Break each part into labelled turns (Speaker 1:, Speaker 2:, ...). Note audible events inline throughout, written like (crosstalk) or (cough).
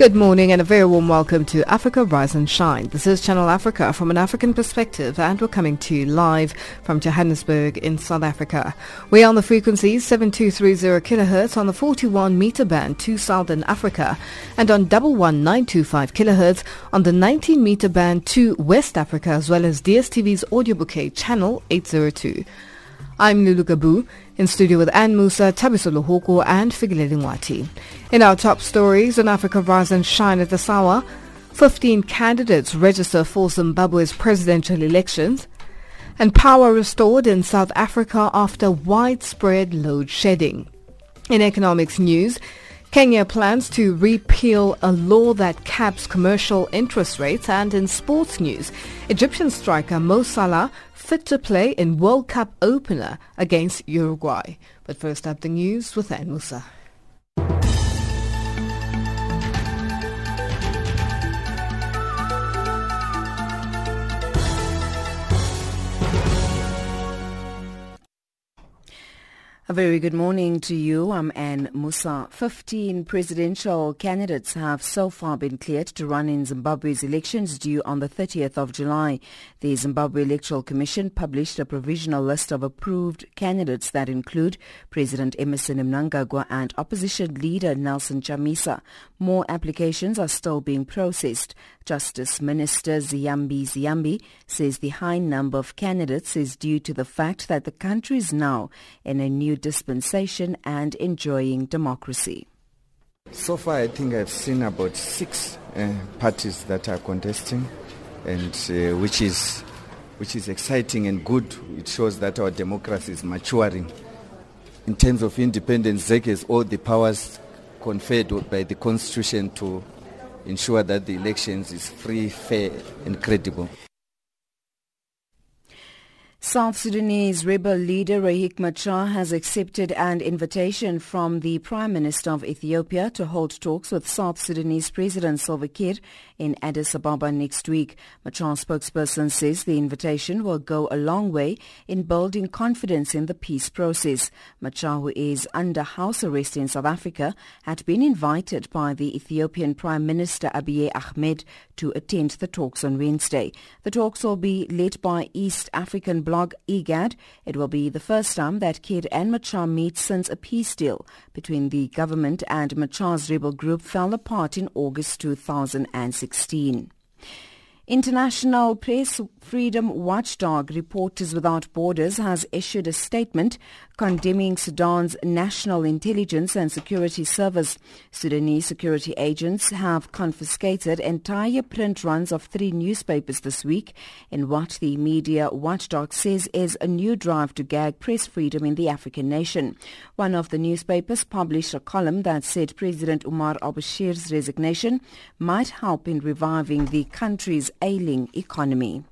Speaker 1: Good morning and a very warm welcome to Africa Rise and Shine. This is Channel Africa from an African perspective and we're coming to you live from Johannesburg in South Africa. We're on the frequencies 7230 kHz on the 41 meter band to Southern Africa and on 11925 kHz on the 19 meter band to West Africa as well as DSTV's audio bouquet channel 802. I'm Lulu Gabu in studio with Ann Musa, Tabiso Lohoko and Figileli Ngwati. In our top stories on Africa Rise and Shine at the hour, 15 candidates register for Zimbabwe's presidential elections and power restored in South Africa after widespread load shedding. In economics news, Kenya plans to repeal a law that caps commercial interest rates and in sports news, Egyptian striker Mo Salah fit to play in World Cup opener against Uruguay. But first up the news with Ann Musa.
Speaker 2: A very good morning to you. I'm Anne Musa. 15 presidential candidates have so far been cleared to run in Zimbabwe's elections due on the 30th of July. The Zimbabwe Electoral Commission published a provisional list of approved candidates that include President Emmerson Mnangagwa and opposition leader Nelson Chamisa. More applications are still being processed. Justice Minister Ziyambi Ziyambi says the high number of candidates is due to the fact that the country is now in a new dispensation and enjoying democracy.
Speaker 3: So far, I think I've seen about six uh, parties that are contesting, and uh, which is which is exciting and good. It shows that our democracy is maturing. In terms of independence, ZEC has all the powers conferred by the Constitution to ensure that the elections is free, fair, and credible.
Speaker 2: South Sudanese rebel leader Riek Machar has accepted an invitation from the Prime Minister of Ethiopia to hold talks with South Sudanese President Salva Kiir in Addis Ababa next week. Machar's spokesperson says the invitation will go a long way in building confidence in the peace process. Machar, who is under house arrest in South Africa, had been invited by the Ethiopian Prime Minister Abiy Ahmed to attend the talks on Wednesday. The talks will be led by East African blog IGAD. It will be the first time that Kiir and Machar meet since a peace deal between the government and Machar's rebel group fell apart in August 2016. International Press Freedom Watchdog Reporters Without Borders has issued a statement condemning Sudan's National Intelligence and Security Service. Sudanese security agents have confiscated entire print runs of three newspapers this week in what the media watchdog says is a new drive to gag press freedom in the African nation. One of the newspapers published a column that said President Umar al-Bashir's resignation might help in reviving the country's ailing economy.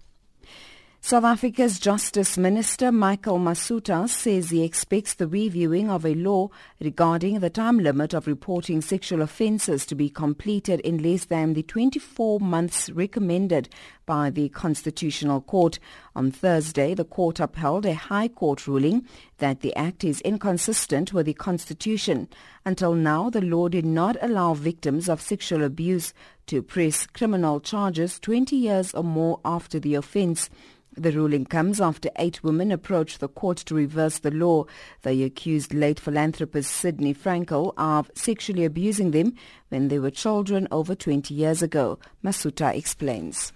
Speaker 2: South Africa's Justice Minister Michael Masutha says he expects the reviewing of a law regarding the time limit of reporting sexual offences to be completed in less than the 24 months recommended by the Constitutional Court. On Thursday, the court upheld a High Court ruling that the act is inconsistent with the Constitution. Until now, the law did not allow victims of sexual abuse to press criminal charges 20 years or more after the offence. The ruling comes after eight women approached the court to reverse the law. They accused late philanthropist Sidney Frankel of sexually abusing them when they were children over 20 years ago. Masutha explains.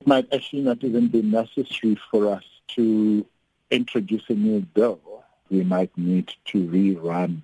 Speaker 4: It might actually not even be necessary for us to introduce a new bill. We might need to rerun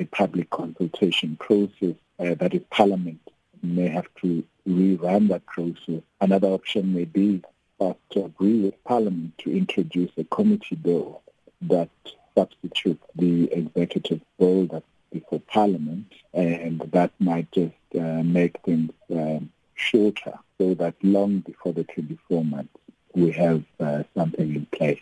Speaker 4: a public consultation process uh, that is Parliament may have to rerun that process. Another option may be us to agree with Parliament to introduce a committee bill that substitutes the executive bill that's before Parliament, and that might just uh, make things um, shorter so that long before the 24 months, we have uh, something in place.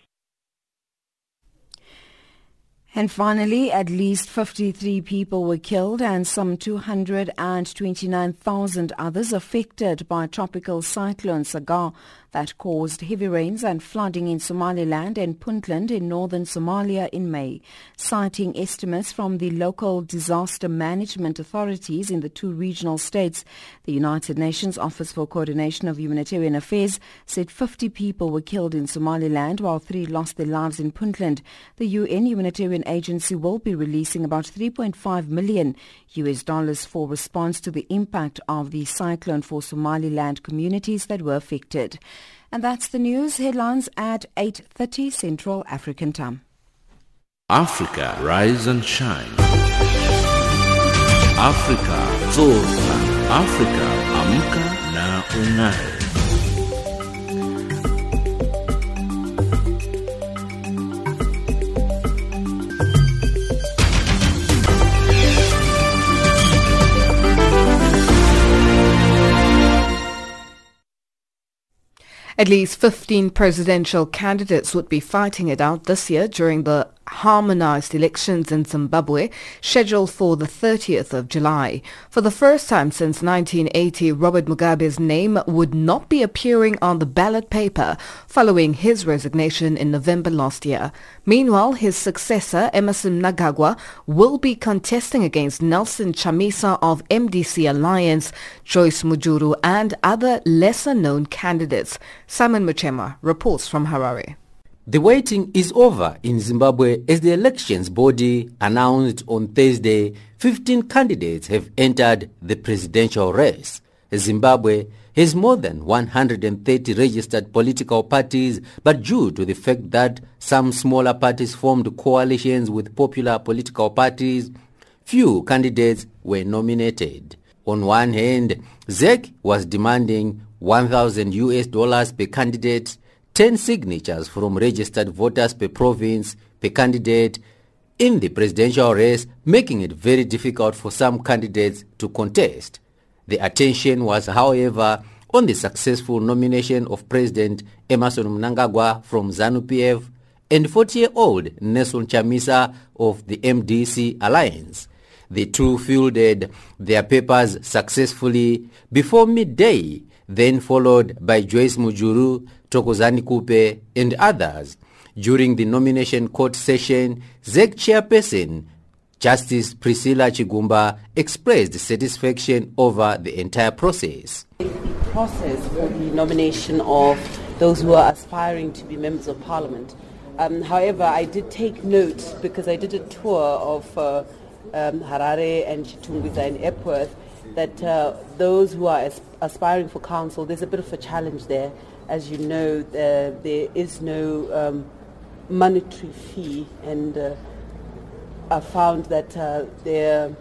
Speaker 2: And finally, at least 53 people were killed and some 229,000 others affected by tropical cyclone Sagar that caused heavy rains and flooding in Somaliland and Puntland in northern Somalia in May. Citing estimates from the local disaster management authorities in the two regional states, the United Nations Office for Coordination of Humanitarian Affairs said 50 people were killed in Somaliland while three lost their lives in Puntland. The UN Humanitarian Agency will be releasing about 3.5 million US dollars for response to the impact of the cyclone for Somaliland communities that were affected. And that's the news headlines at 8.30 Central African Time.
Speaker 5: Africa, rise and shine. Africa, zorka. Africa, amka na ungae.
Speaker 1: At least 15 presidential candidates would be fighting it out this year during the harmonized elections in Zimbabwe scheduled for the 30th of July. For the first time since 1980, Robert Mugabe's name would not be appearing on the ballot paper following his resignation in November last year. Meanwhile, his successor, Emmerson Mnangagwa, will be contesting against Nelson Chamisa of MDC Alliance, Joyce Mujuru and other lesser-known candidates. Simon Muchemwa reports from Harare.
Speaker 6: The waiting is over in Zimbabwe as the elections body announced on Thursday 15 candidates have entered the presidential race. Zimbabwe has more than 130 registered political parties, but due to the fact that some smaller parties formed coalitions with popular political parties, few candidates were nominated. On one hand, ZEC was demanding 1,000 US dollars per candidate 10 signatures from registered voters per province per candidate in the presidential race, making it very difficult for some candidates to contest. The attention was, however, on the successful nomination of President Emmerson Mnangagwa from ZANU-PF and 40-year-old Nelson Chamisa of the MDC Alliance. The two fielded their papers successfully before midday, then followed by Joyce Mujuru, Thokozani Khupe, and others. During the nomination court session, ZEC chairperson Justice Priscilla Chigumba expressed satisfaction over the entire process.
Speaker 7: The process for the nomination of those who are aspiring to be members of parliament. Um, however, I did take note because I did a tour of uh, um, Harare and Chitungwiza and Epworth that uh, those who are as- aspiring for council, there's a bit of a challenge there as you know, there is no um, monetary fee, and uh, I found that uh, there are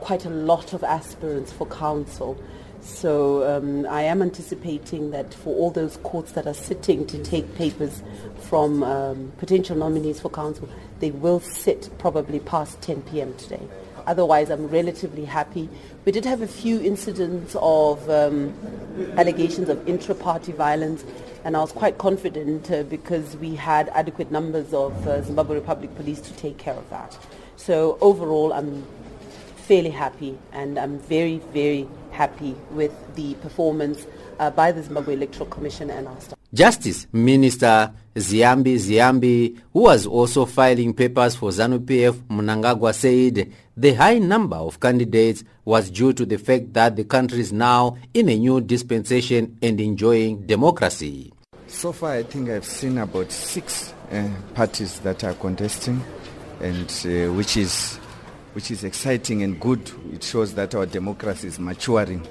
Speaker 7: quite a lot of aspirants for council. So um, I am anticipating that for all those courts that are sitting to take papers from um, potential nominees for council, they will sit probably past 10 p.m. today. Otherwise, I'm relatively happy. We did have a few incidents of um, allegations of intra-party violence, and I was quite confident uh, because we had adequate numbers of uh, Zimbabwe Republic Police to take care of that. So overall, I'm fairly happy, and I'm very, very happy with the performance uh, by the Zimbabwe Electoral Commission and our staff.
Speaker 6: Justice Minister Ziyambi Ziyambi, who was also filing papers for ZANU-PF, Mnangagwa said the high number of candidates was due to the fact that the country is now in a new dispensation and enjoying democracy.
Speaker 3: So far, I think I've seen about six uh, parties that are contesting, and uh, which is which is exciting and good. It shows that our democracy is maturing.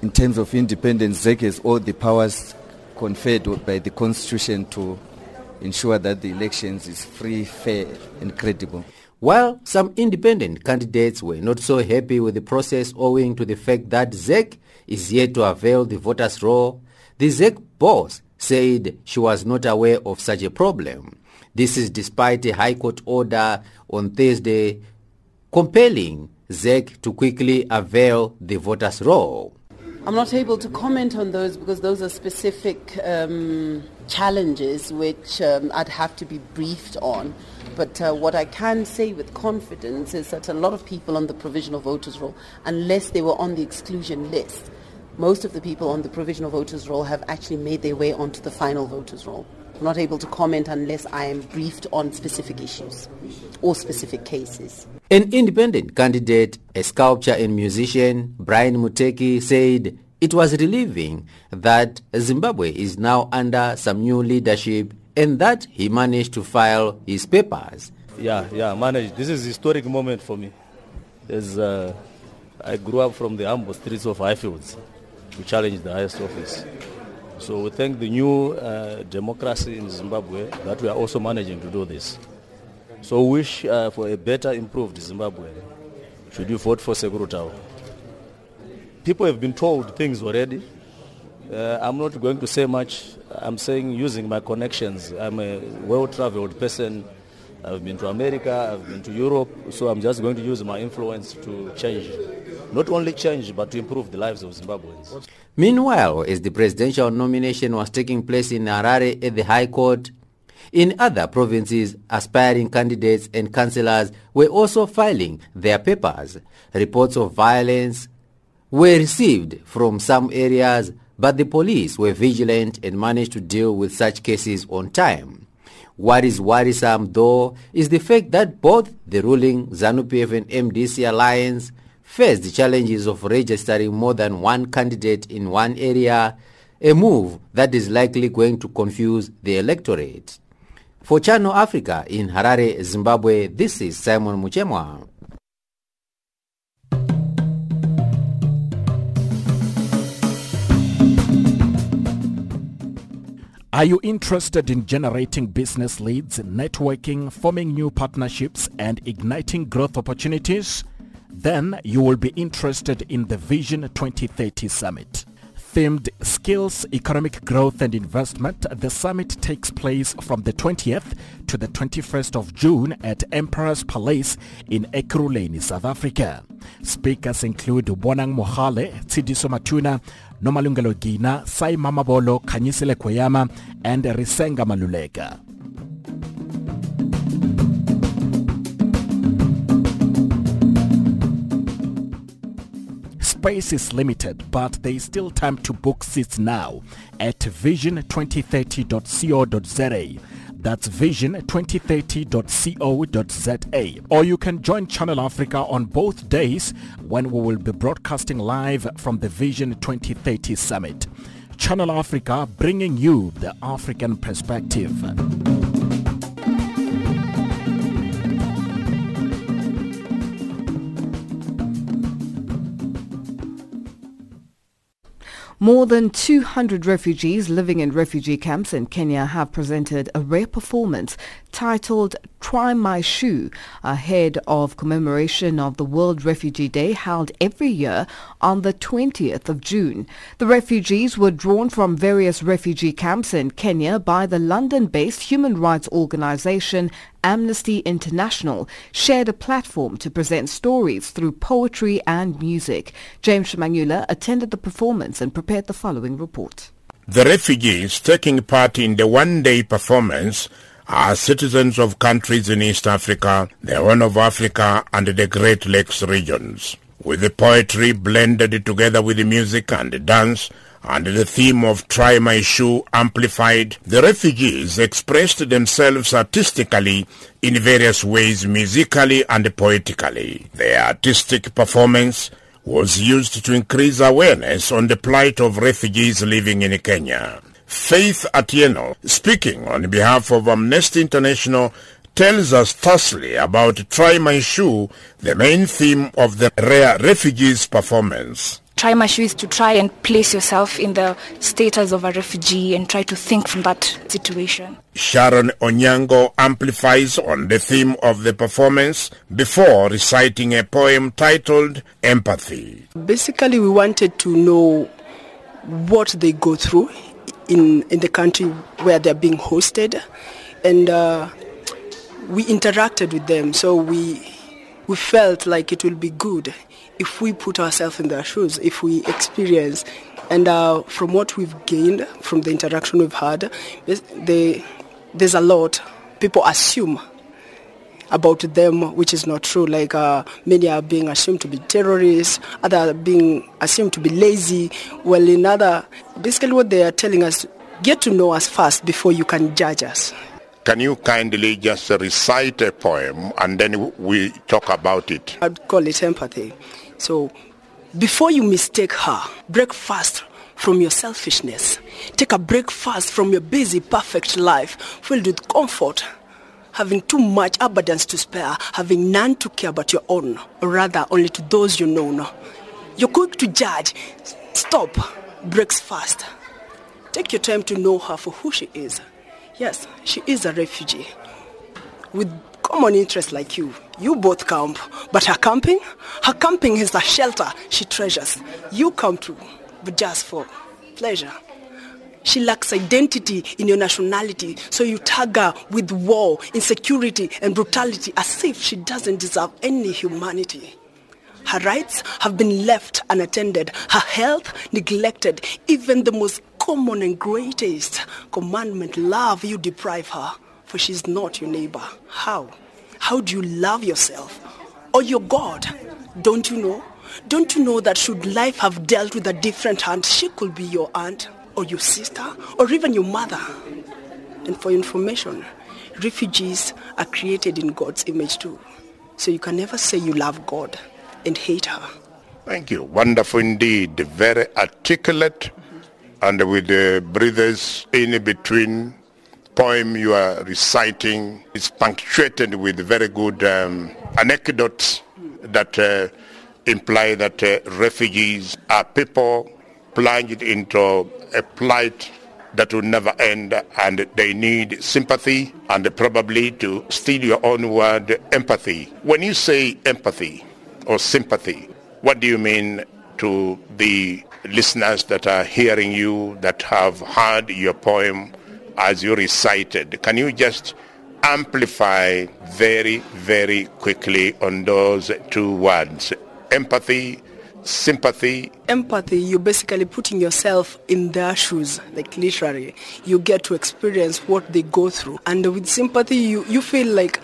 Speaker 3: In terms of independence, ZEC has all the powers conferred by the constitution to ensure that the elections is free, fair, and credible.
Speaker 6: While some independent candidates were not so happy with the process owing to the fact that ZEC is yet to avail the voters' roll, the ZEC boss said she was not aware of such a problem. This is despite a High Court order on Thursday compelling ZEC to quickly avail the voters' roll.
Speaker 7: I'm not able to comment on those because those are specific um, challenges which um, I'd have to be briefed on. But uh, what I can say with confidence is that a lot of people on the provisional voters roll, unless they were on the exclusion list, most of the people on the provisional voters roll have actually made their way onto the final voters roll. I'm not able to comment unless I am briefed on specific issues or specific cases.
Speaker 6: An independent candidate, a sculptor and musician, Brian Mteki, said it was relieving that Zimbabwe is now under some new leadership and that he managed to file his papers.
Speaker 8: Yeah, yeah, managed. This is a historic moment for me. Uh, I grew up from the humble streets of Highfields to challenge the highest office. So we thank the new uh, democracy in Zimbabwe that we are also managing to do this. So wish uh, for a better, improved Zimbabwe. Should you vote for Sekuru People have been told things already. Uh, I'm not going to say much. I'm saying using my connections. I'm a well-traveled person. I've been to America, I've been to Europe, so I'm just going to use my influence to change. Not only change, but to improve the lives of Zimbabweans.
Speaker 6: Meanwhile, as the presidential nomination was taking place in Harare at the High Court, in other provinces, aspiring candidates and councillors were also filing their papers. Reports of violence were received from some areas, but the police were vigilant and managed to deal with such cases on time. What is worrisome, though, is the fact that both the ruling ZANU-PF and MDC alliance face the challenges of registering more than one candidate in one area, a move that is likely going to confuse the electorate. For Channel Africa in Harare, Zimbabwe, this is Simon Muchemwa.
Speaker 9: Are you interested in generating business leads, networking, forming new partnerships, and igniting growth opportunities? Then you will be interested in the Vision 2030 Summit themed Skills, Economic Growth and Investment, the summit takes place from the 20th to the 21st of June at Emperor's Palace in Ekurhuleni, South Africa. Speakers include Bonang Mohale, Tsidiso Matuna, Nomalungelo Gina, Sai khanyisile Koyama, and Risenga Maluleka. Space is limited, but there is still time to book seats now at vision2030.co.za. That's vision2030.co.za. Or you can join Channel Africa on both days when we will be broadcasting live from the Vision 2030 Summit. Channel Africa bringing you the African perspective.
Speaker 1: More than 200 refugees living in refugee camps in Kenya have presented a rare performance titled Try My Shoe ahead of commemoration of the World Refugee Day held every year on the 20th of June. The refugees were drawn from various refugee camps in Kenya by the London-based human rights organization Amnesty International shared a platform to present stories through poetry and music. James Shimanyula attended the performance and prepared the following report.
Speaker 10: The refugees taking part in the one-day performance are citizens of countries in East Africa, the Horn of Africa and the Great Lakes regions. With the poetry blended together with the music and the dance, and the theme of Try My Shoe amplified, the refugees expressed themselves artistically in various ways musically and poetically. Their artistic performance was used to increase awareness on the plight of refugees living in Kenya. Faith Atieno, speaking on behalf of Amnesty International, tells us thusly about Try My Shoe, the main theme of the Rare Refugees performance.
Speaker 11: Try My Shoe is to try and place yourself in the status of a refugee and try to think from that situation.
Speaker 10: Sharon Onyango amplifies on the theme of the performance before reciting a poem titled Empathy.
Speaker 12: Basically, we wanted to know what they go through in, in the country where they're being hosted. And uh, we interacted with them. So we we felt like it will be good if we put ourselves in their shoes, if we experience. And uh, from what we've gained from the interaction we've had, they, there's a lot people assume about them, which is not true. Like uh, many are being assumed to be terrorists, other are being assumed to be lazy. Well, in other, basically what they are telling us, get to know us first before you can judge us.
Speaker 10: Can you kindly just recite a poem and then we talk about it?
Speaker 12: I'd call it empathy. So, before you mistake her, break fast from your selfishness. Take a break fast from your busy, perfect life filled with comfort, having too much abundance to spare, having none to care but your own, or rather only to those you know. You're quick to judge. Stop. Breaks fast. Take your time to know her for who she is. Yes, she is a refugee with common interests like you. You both camp, but her camping, her camping is a shelter she treasures. You come too, but just for pleasure. She lacks identity in your nationality, so you tag her with war, insecurity, and brutality as if she doesn't deserve any humanity. Her rights have been left unattended, her health neglected, even the most common and greatest commandment, love, you deprive her, for she's not your neighbor. How? How do you love yourself or your God? Don't you know? Don't you know that should life have dealt with a different hand, she could be your aunt or your sister or even your mother? And for information, refugees are created in God's image too. So you can never say you love God and hate her.
Speaker 10: Thank you. Wonderful indeed. Very articulate and with the breathers in between poem you are reciting is punctuated with very good um, anecdotes that uh, imply that uh, refugees are people plunged into a plight that will never end and they need sympathy and probably to steal your own word empathy when you say empathy or sympathy what do you mean to the listeners that are hearing you, that have heard your poem as you recited. Can you just amplify very, very quickly on those two words? Empathy, sympathy.
Speaker 12: Empathy, you're basically putting yourself in their shoes, like literally. You get to experience what they go through. And with sympathy, you, you feel like,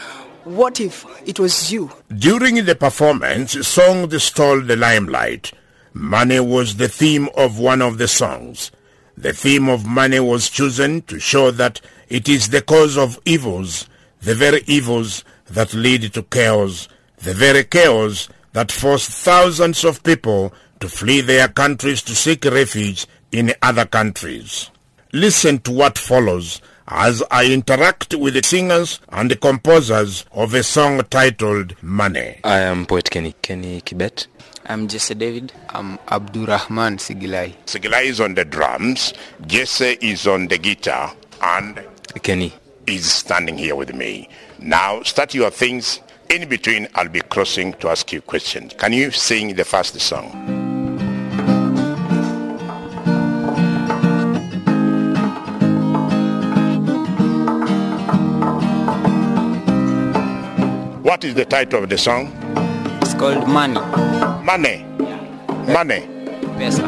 Speaker 12: what if it was you?
Speaker 10: During the performance, songs stole the limelight. Money was the theme of one of the songs. The theme of money was chosen to show that it is the cause of evils, the very evils that lead to chaos, the very chaos that forced thousands of people to flee their countries to seek refuge in other countries. Listen to what follows as I interact with the singers and the composers of a song titled Money.
Speaker 13: I am poet Kenny, Kenny Kibet.
Speaker 14: I'm Jesse David. I'm Abdurrahman Sigilai.
Speaker 10: Sigilai is on the drums, Jesse is on the guitar, and
Speaker 13: Kenny
Speaker 10: is standing here with me. Now, start your things. In between, I'll be crossing to ask you questions. Can you sing the first song? What is the title of the song?
Speaker 14: It's called Money.
Speaker 10: Money. Money.
Speaker 14: Pesa.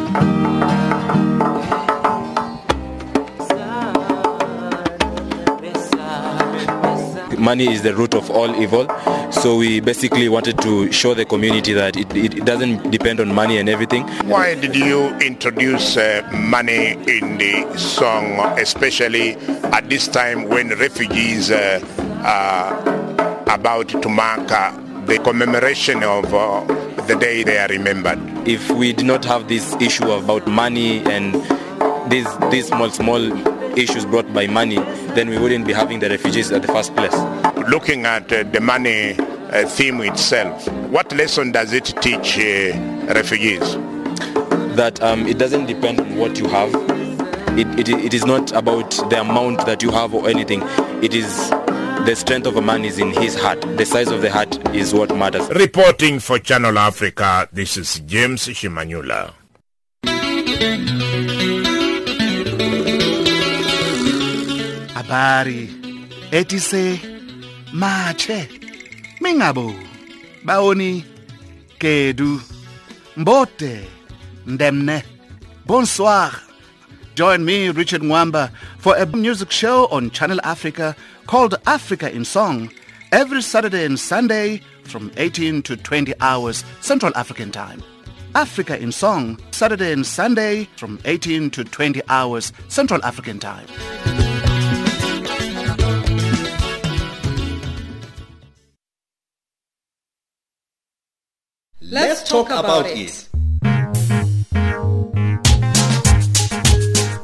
Speaker 13: Money is the root of all evil. So we basically wanted to show the community that it, it doesn't depend on money and everything.
Speaker 10: Why did you introduce uh, money in the song, especially at this time when refugees uh, are about to mark uh, the commemoration of uh, the day they are remembered.
Speaker 13: If we did not have this issue about money and these these small small issues brought by money, then we wouldn't be having the refugees at the first place.
Speaker 10: Looking at uh, the money uh, theme itself, what lesson does it teach uh, refugees?
Speaker 13: That um, it doesn't depend on what you have. It, it, it is not about the amount that you have or anything. It is the strength of a man is in his heart. The size of the heart is what matters.
Speaker 10: Reporting for Channel Africa, this is James Shimanyula.
Speaker 15: Habari. Ethi se mache. Mingabo. Baoni, Kedu, Mbote, Ndemne, Bonsoir. Join me, Richard Mwamba, for a music show on Channel Africa called Africa in Song every Saturday and Sunday from 18 to 20 hours Central African Time. Africa in Song, Saturday and Sunday from 18 to 20 hours Central African Time.
Speaker 16: Let's talk about it.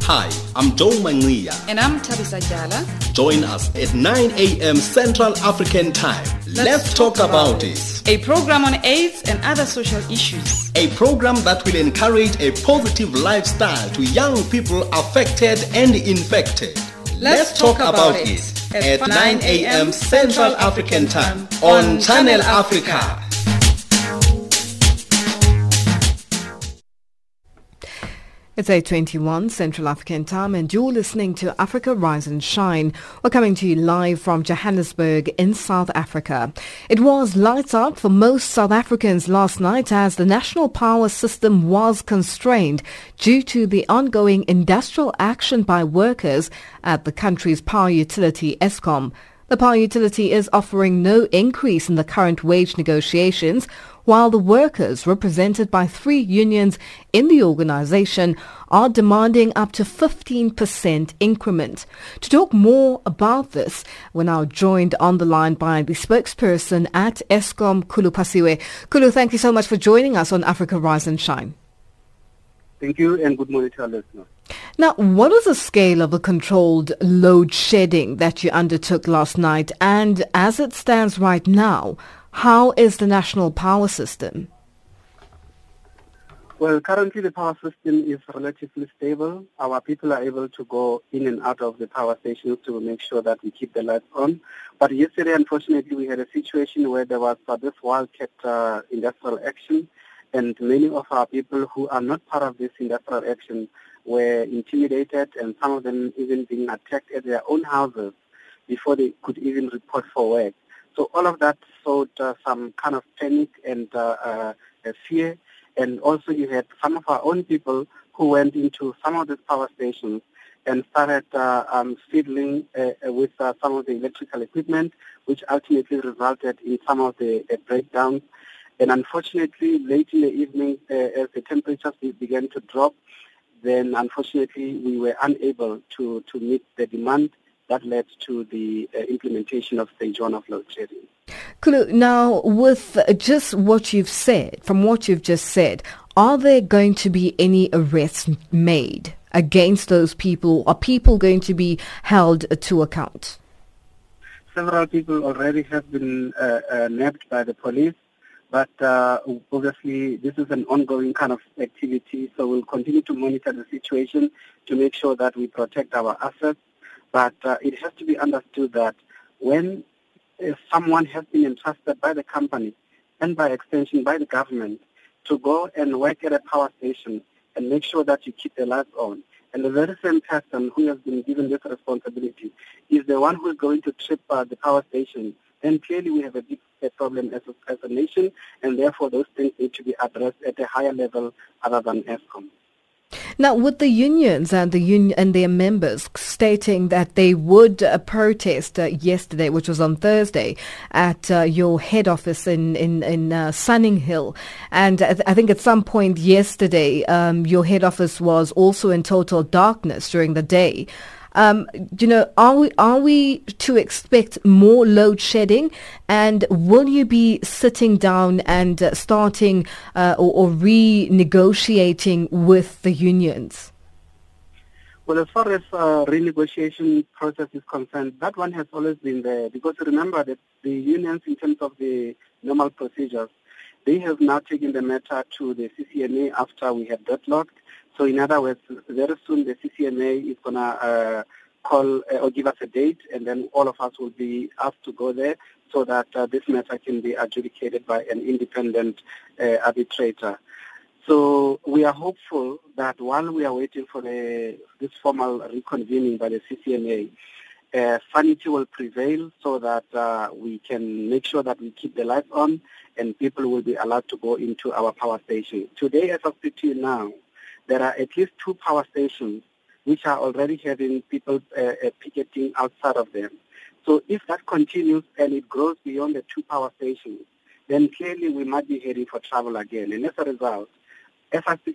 Speaker 16: Hi, I'm Joe Manglia.
Speaker 17: And I'm Tabisa Jala.
Speaker 16: Join us at 9 a.m. Central African Time. Let's, Let's talk, talk, about, it.
Speaker 17: A program on AIDS and other social issues.
Speaker 16: A program that will encourage a positive lifestyle to young people affected and infected.
Speaker 17: Let's, Let's talk, talk, about, about it
Speaker 16: at 9 a.m. Central African Time on Channel Africa.
Speaker 1: It's 8.21 Central African time and you're listening to Africa Rise and Shine. We're coming to you live from Johannesburg in South Africa. It was lights out for most South Africans last night as the national power system was constrained due to the ongoing industrial action by workers at the country's power utility Eskom. The power utility is offering no increase in the current wage negotiations, while the workers, represented by three unions in the organization, are demanding up to 15% increment. To talk more about this, we're now joined on the line by the spokesperson at Eskom, Khulu Phasiwe. Khulu, thank you so much for joining us on Africa Rise and Shine.
Speaker 18: Thank you and good morning to our listeners.
Speaker 1: Now, what was the scale of the controlled load shedding that you undertook last night? And as it stands right now, how is the national power system?
Speaker 18: Well, currently the power system is relatively stable. Our people are able to go in and out of the power stations to make sure that we keep the lights on. But yesterday, unfortunately, we had a situation where there was uh, this wildcat uh, industrial action and many of our people who are not part of this industrial action were intimidated and some of them even being attacked at their own houses before they could even report for work. So all of that sowed uh, some kind of panic and uh, uh, fear. And also you had some of our own people who went into some of these power stations and started uh, um, fiddling uh, with uh, some of the electrical equipment, which ultimately resulted in some of the breakdowns and unfortunately, late in the evening, as the temperatures began to drop, then unfortunately we were unable to, to meet the demand that led to the uh, implementation of stage John of load shedding.
Speaker 1: Khulu, now with just what you've said, from what you've just said, are there going to be any arrests made against those people? Are people going to be held to account?
Speaker 18: Several people already have been uh, uh, nabbed by the police. But uh, obviously, this is an ongoing kind of activity, so we'll continue to monitor the situation to make sure that we protect our assets. But uh, it has to be understood that when uh, someone has been entrusted by the company and by extension by the government to go and work at a power station and make sure that you keep the lights on, and the very same person who has been given this responsibility is the one who is going to trip uh, the power station then clearly we have a big problem as a, as a nation, and therefore those things need to be addressed at a higher level other than Eskom.
Speaker 1: Now, with the unions and the union and their members stating that they would uh, protest uh, yesterday, which was on Thursday, at uh, your head office in in in uh, Sunninghill, and I think at some point yesterday, um, your head office was also in total darkness during the day. Um, you know, are we are we to expect more load shedding, and will you be sitting down and uh, starting uh, or, or renegotiating with the unions?
Speaker 18: Well, as far as uh, renegotiation process is concerned, that one has always been there. Because remember that the unions, in terms of the normal procedures, they have now taken the matter to the CCMA after we had deadlocked so in other words, very soon the CCMA is going to uh, call uh, or give us a date, and then all of us will be asked to go there so that uh, this matter can be adjudicated by an independent uh, arbitrator. So we are hopeful that while we are waiting for the, this formal reconvening by the CCMA, uh, sanity will prevail so that uh, we can make sure that we keep the lights on and people will be allowed to go into our power station. Today, as I speak to you now, there are at least two power stations which are already having people uh, uh, picketing outside of them. So if that continues and it grows beyond the two power stations, then clearly we might be heading for trouble again. And as a result,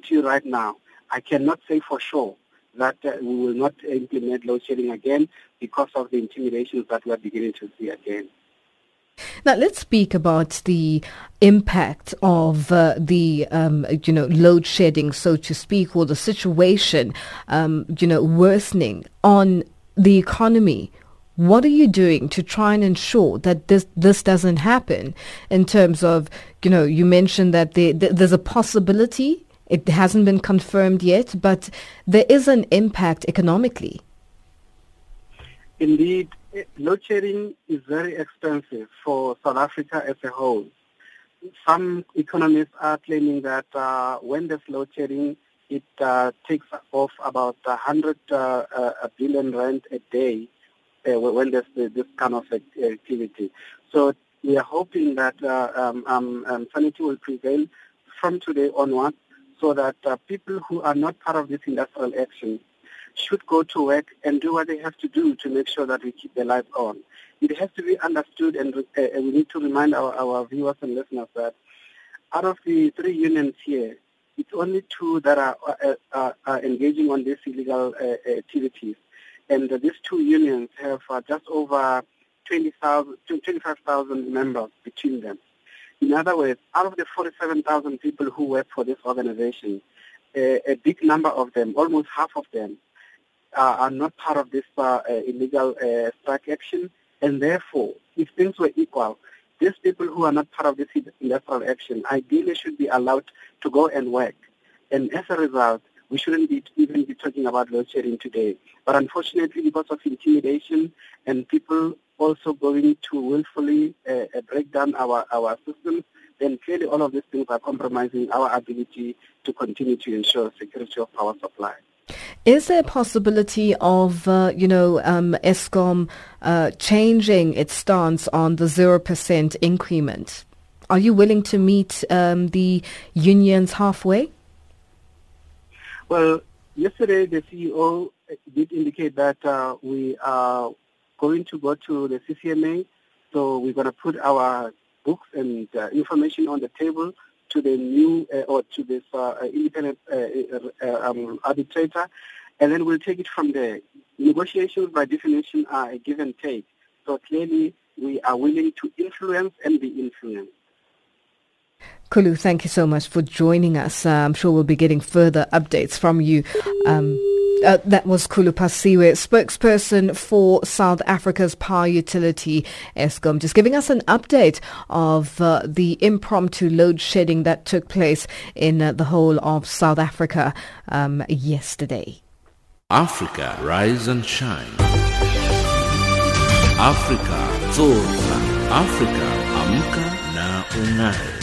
Speaker 18: you right now, I cannot say for sure that uh, we will not implement load shedding again because of the intimidations that we are beginning to see again.
Speaker 1: Now let's speak about the impact of uh, the um, you know load shedding, so to speak, or the situation um, you know worsening on the economy. What are you doing to try and ensure that this this doesn't happen? In terms of you know, you mentioned that the, the, there's a possibility. It hasn't been confirmed yet, but there is an impact economically.
Speaker 18: Indeed, load shedding is very expensive for South Africa as a whole. Some economists are claiming that uh, when there's load shedding, it uh, takes off about 100 uh, uh billion rand a day uh, when there's this kind of activity. So we are hoping that uh, um, um, um, sanity will prevail from today onwards so that people who are not part of this industrial action should go to work and do what they have to do to make sure that we keep the lights on. It has to be understood, and, uh, and we need to remind our, our viewers and listeners that out of the three unions here, it's only two that are, uh, uh, are engaging on these illegal uh, activities. And these two unions have uh, just over 20,000, 25,000 members between them. In other words, out of the 47,000 people who work for this organization, a big number of them, almost half of them, uh, are not part of this uh, uh, illegal strike action, and therefore, if things were equal, these people who are not part of this industrial action ideally should be allowed to go and work. And as a result, we shouldn't be even be talking about load shedding today. But unfortunately, because of intimidation and people also going to willfully uh, break down our, our systems, then clearly all of these things are compromising our ability to continue to ensure security of power supply.
Speaker 1: Is there a possibility of, uh, you know, um, Eskom uh, changing its stance on the 0% increment? Are you willing to meet um, the unions halfway?
Speaker 18: Well, yesterday the CEO did indicate that uh, we are going to go to the CCMA, so we're going to put our books and uh, information on the table to the new uh, or to this uh, independent uh, uh, um, arbitrator, and then we'll take it from there. Negotiations, by definition, are a give and take. So clearly, we are willing to influence and be influenced.
Speaker 1: Khulu, thank you so much for joining us. Uh, I'm sure we'll be getting further updates from you. Um, uh, that was Khulu Phasiwe, spokesperson for South Africa's power utility Eskom, just giving us an update of uh, the impromptu load shedding that took place in uh, the whole of South Africa um, yesterday.
Speaker 5: Africa, rise and shine. Africa, zorka. Africa, amka na unai.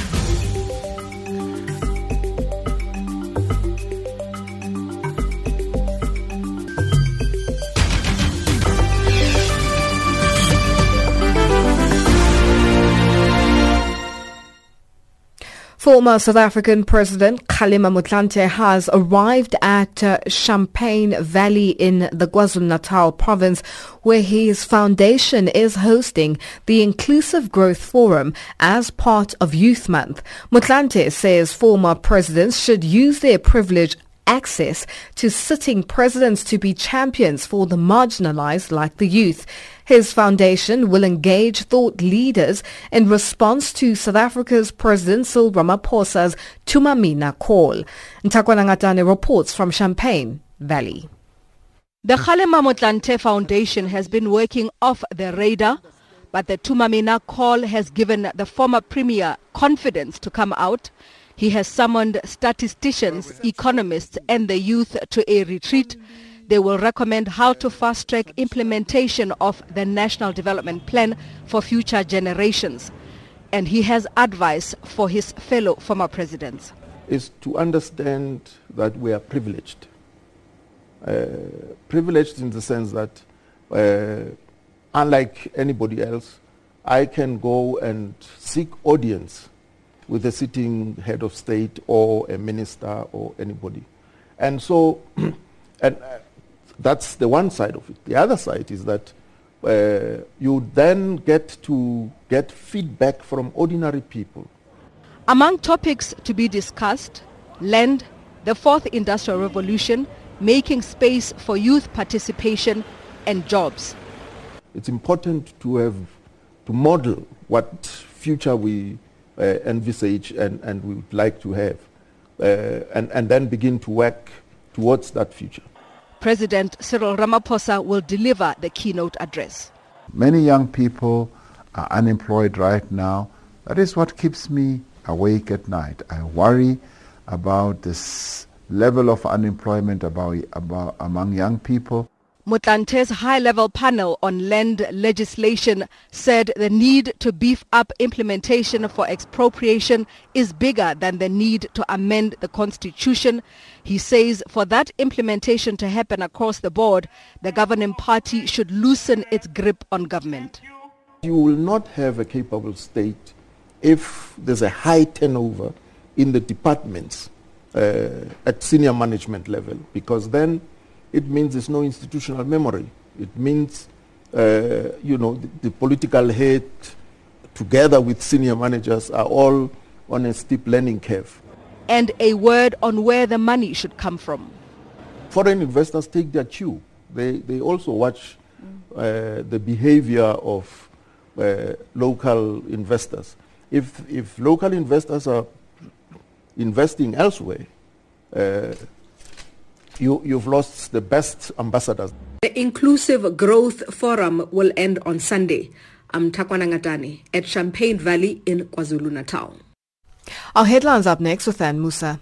Speaker 1: Former South African President Kgalema Motlanthe has arrived at uh, Champagne Valley in the KwaZulu-Natal province where his foundation is hosting the Inclusive Growth Forum as part of Youth Month. Motlanthe says former presidents should use their privilege access to sitting presidents to be champions for the marginalized like the youth. His foundation will engage thought leaders in response to South Africa's President Cyril Ramaphosa's Thuma Mina call. Ntakwana reports from Champagne Valley.
Speaker 19: The Kgalema Motlanthe Foundation has been working off the radar, but the Thuma Mina call has given the former premier confidence to come out he has summoned statisticians, economists and the youth to a retreat. They will recommend how to fast-track implementation of the National Development Plan for future generations. And he has advice for his fellow former presidents.
Speaker 20: Is to understand that we are privileged. Uh, privileged in the sense that uh, unlike anybody else, I can go and seek audience with a sitting head of state or a minister or anybody. And so, (clears throat) and uh, that's the one side of it. The other side is that uh, you then get to get feedback from ordinary people.
Speaker 19: Among topics to be discussed, land, the fourth industrial revolution, making space for youth participation and jobs.
Speaker 20: It's important to have to model what future we envisage and, and we would like to have, uh, and, and then begin to work towards that future.
Speaker 19: President Cyril Ramaphosa will deliver the keynote address.
Speaker 21: Many young people are unemployed right now. That is what keeps me awake at night. I worry about this level of unemployment about, about, among young people.
Speaker 19: Motlanthe's high-level panel on land legislation said the need to beef up implementation for expropriation is bigger than the need to amend the constitution. He says for that implementation to happen across the board, the governing party should loosen its grip on government.
Speaker 20: You will not have a capable state if there's a high turnover in the departments uh, at senior management level because then it means there's no institutional memory. It means, uh, you know, the, the, political head together with senior managers are all on a steep learning curve.
Speaker 19: And a word on where the money should come from.
Speaker 20: Foreign investors take their cue. They, they also watch uh, the behavior of uh, local investors. If, if local investors are investing elsewhere, uh, you, you've lost the best ambassadors.
Speaker 22: The Inclusive Growth Forum will end on Sunday. I'm Takwana Ngatani at Champagne Valley in KwaZulu-Natal.
Speaker 1: Our headlines up next with Ann Musa.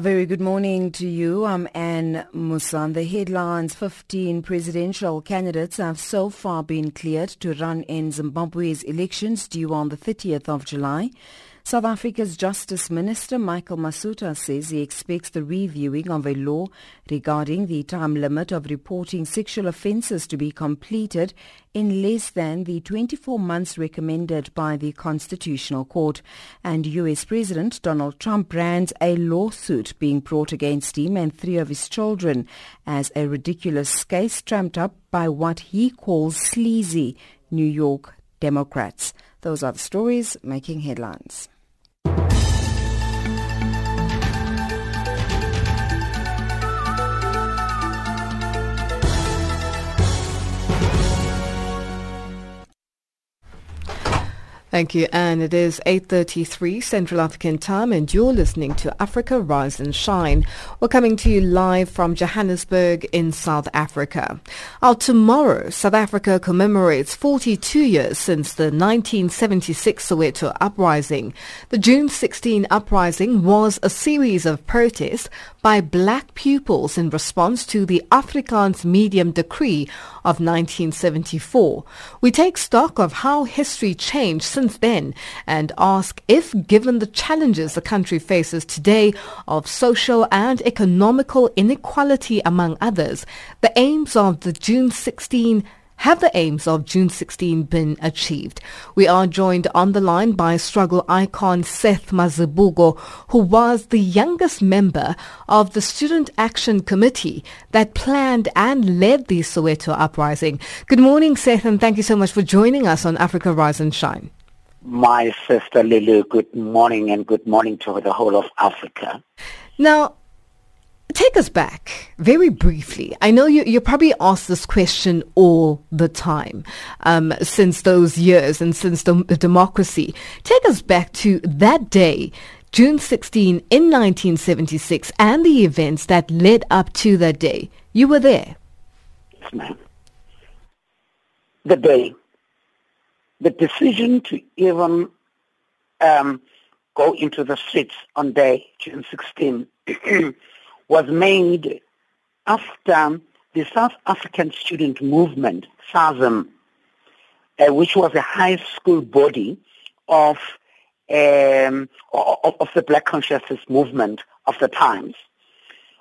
Speaker 2: A very good morning to you. I'm Anne Musan. The headlines 15 presidential candidates have so far been cleared to run in Zimbabwe's elections due on the 30th of July. South Africa's Justice Minister Michael Masutha says he expects the reviewing of a law regarding the time limit of reporting sexual offences to be completed in less than the 24 months recommended by the Constitutional Court. And US President Donald Trump brands a lawsuit being brought against him and three of his children as a ridiculous case trumped up by what he calls sleazy New York Democrats. Those are the stories making headlines.
Speaker 1: Thank you, and it is 8.33 Central African Time and you're listening to Africa Rise and Shine. We're coming to you live from Johannesburg in South Africa. Our tomorrow, South Africa commemorates 42 years since the 1976 Soweto uprising. The June 16 uprising was a series of protests by black pupils in response to the Afrikaans Medium Decree of 1974. We take stock of how history changed since then and ask if given the challenges the country faces today of social and economical inequality among others, the aims of the June 16 have the aims of June 16 been achieved? We are joined on the line by struggle icon Seth Mazibuko, who was the youngest member of the Student Action Committee that planned and led the Soweto uprising. Good morning, Seth, and thank you so much for joining us on Africa Rise and Shine.
Speaker 23: My sister Lulu, good morning and good morning to the whole of Africa.
Speaker 1: Now, Take us back very briefly. I know you, you probably asked this question all the time um, since those years and since the, the democracy. Take us back to that day, June 16 in 1976, and the events that led up to that day. You were there.
Speaker 23: Yes, ma'am. The day, the decision to even um, go into the streets on day June 16 (clears throat) was made after the South African Student Movement, SASM, uh, which was a high school body of um, of, of the black consciousness movement of the times,